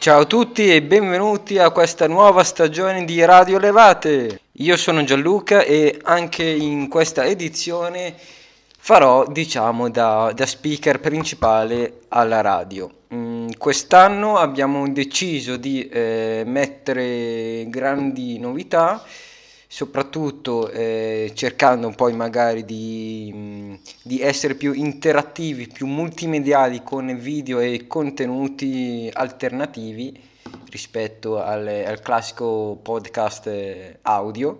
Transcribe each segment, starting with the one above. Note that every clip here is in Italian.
Ciao a tutti e benvenuti a questa nuova stagione di Radio Levate. Io sono Gianluca e anche in questa edizione farò, diciamo, da, da speaker principale alla radio. Mm, quest'anno abbiamo deciso di eh, mettere grandi novità soprattutto eh, cercando poi magari di, mh, di, essere più interattivi, più multimediali con video e contenuti alternativi rispetto al, al classico podcast eh, audio.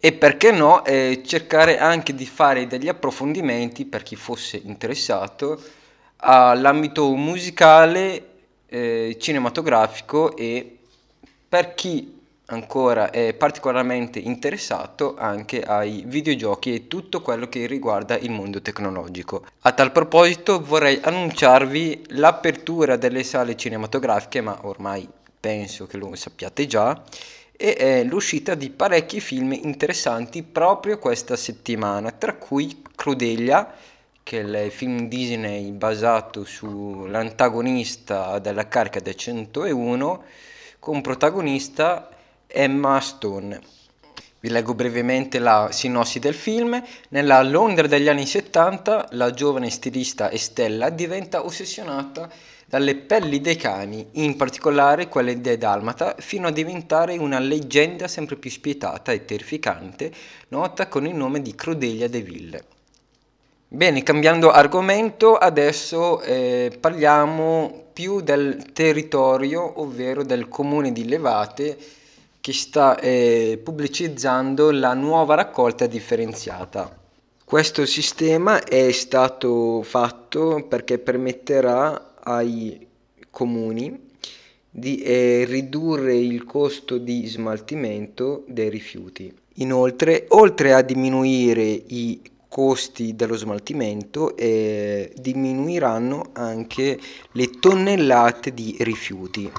E perché no eh, cercare anche di fare degli approfondimenti per chi fosse interessato all'ambito musicale, eh, cinematografico e per chi ancora è particolarmente interessato anche ai videogiochi e tutto quello che riguarda il mondo tecnologico. A tal proposito vorrei annunciarvi l'apertura delle sale cinematografiche, ma ormai penso che lo sappiate già, e l'uscita di parecchi film interessanti proprio questa settimana, tra cui Crudelia, che è il film Disney basato sull'antagonista della carica del 101, con protagonista Emma Stone. Vi leggo brevemente la sinossi del film. Nella Londra degli anni 70 la giovane stilista Estella diventa ossessionata dalle pelli dei cani, in particolare quelle dei dalmata, fino a diventare una leggenda sempre più spietata e terrificante, nota con il nome di Crudelia de Ville. Bene, cambiando argomento, adesso eh, parliamo più del territorio, ovvero del comune di Levate, che sta eh, pubblicizzando la nuova raccolta differenziata. Questo sistema è stato fatto perché permetterà ai comuni di eh, ridurre il costo di smaltimento dei rifiuti. Inoltre, oltre a diminuire i costi dello smaltimento, eh, diminuiranno anche le tonnellate di rifiuti.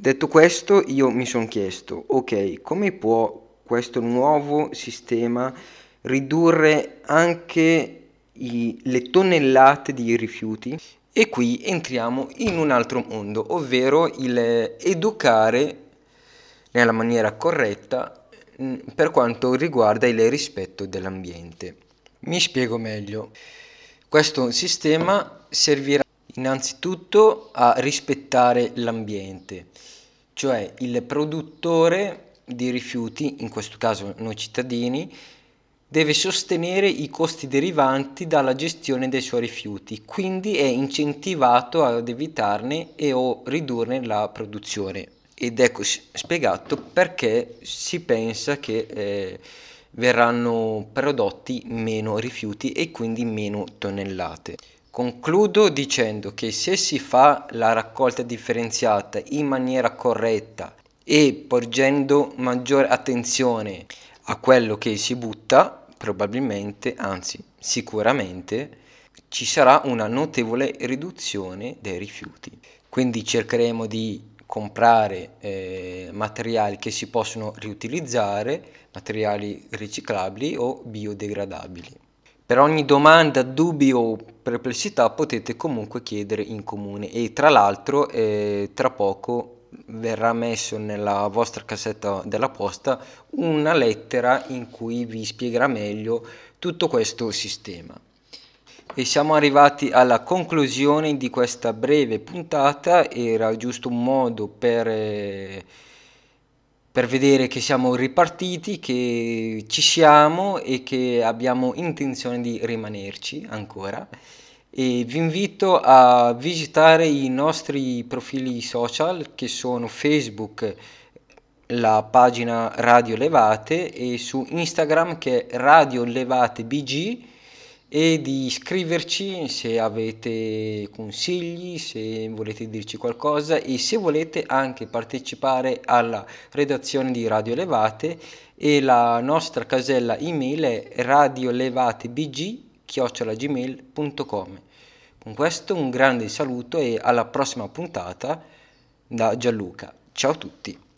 Detto questo, io mi sono chiesto, ok, come può questo nuovo sistema ridurre anche i, le tonnellate di rifiuti? E qui entriamo in un altro mondo, ovvero il educare nella maniera corretta mm, per quanto riguarda il rispetto dell'ambiente. Mi spiego meglio. Questo sistema servirà innanzitutto a rispettare l'ambiente, cioè il produttore di rifiuti, in questo caso noi cittadini, deve sostenere i costi derivanti dalla gestione dei suoi rifiuti, quindi è incentivato ad evitarne e o ridurne la produzione. Ed ecco spiegato perché si pensa che eh, verranno prodotti meno rifiuti e quindi meno tonnellate. Concludo dicendo che se si fa la raccolta differenziata in maniera corretta e porgendo maggiore attenzione a quello che si butta, probabilmente, anzi sicuramente, ci sarà una notevole riduzione dei rifiuti. Quindi cercheremo di comprare eh, materiali che si possono riutilizzare, materiali riciclabili o biodegradabili. Per ogni domanda, dubbio o perplessità potete comunque chiedere in comune e tra l'altro eh, tra poco verrà messo nella vostra cassetta della posta una lettera in cui vi spiegherà meglio tutto questo sistema. E siamo arrivati alla conclusione di questa breve puntata, era giusto un modo per... Eh, per vedere che siamo ripartiti, che ci siamo e che abbiamo intenzione di rimanerci ancora. E vi invito a visitare i nostri profili social che sono Facebook, la pagina Radio Levate e su Instagram che è Radio Levate BG e di iscriverci se avete consigli, se volete dirci qualcosa e se volete anche partecipare alla redazione di Radio Elevate e la nostra casella email è radiolevatebg.gmail.com Con questo un grande saluto e alla prossima puntata da Gianluca. Ciao a tutti!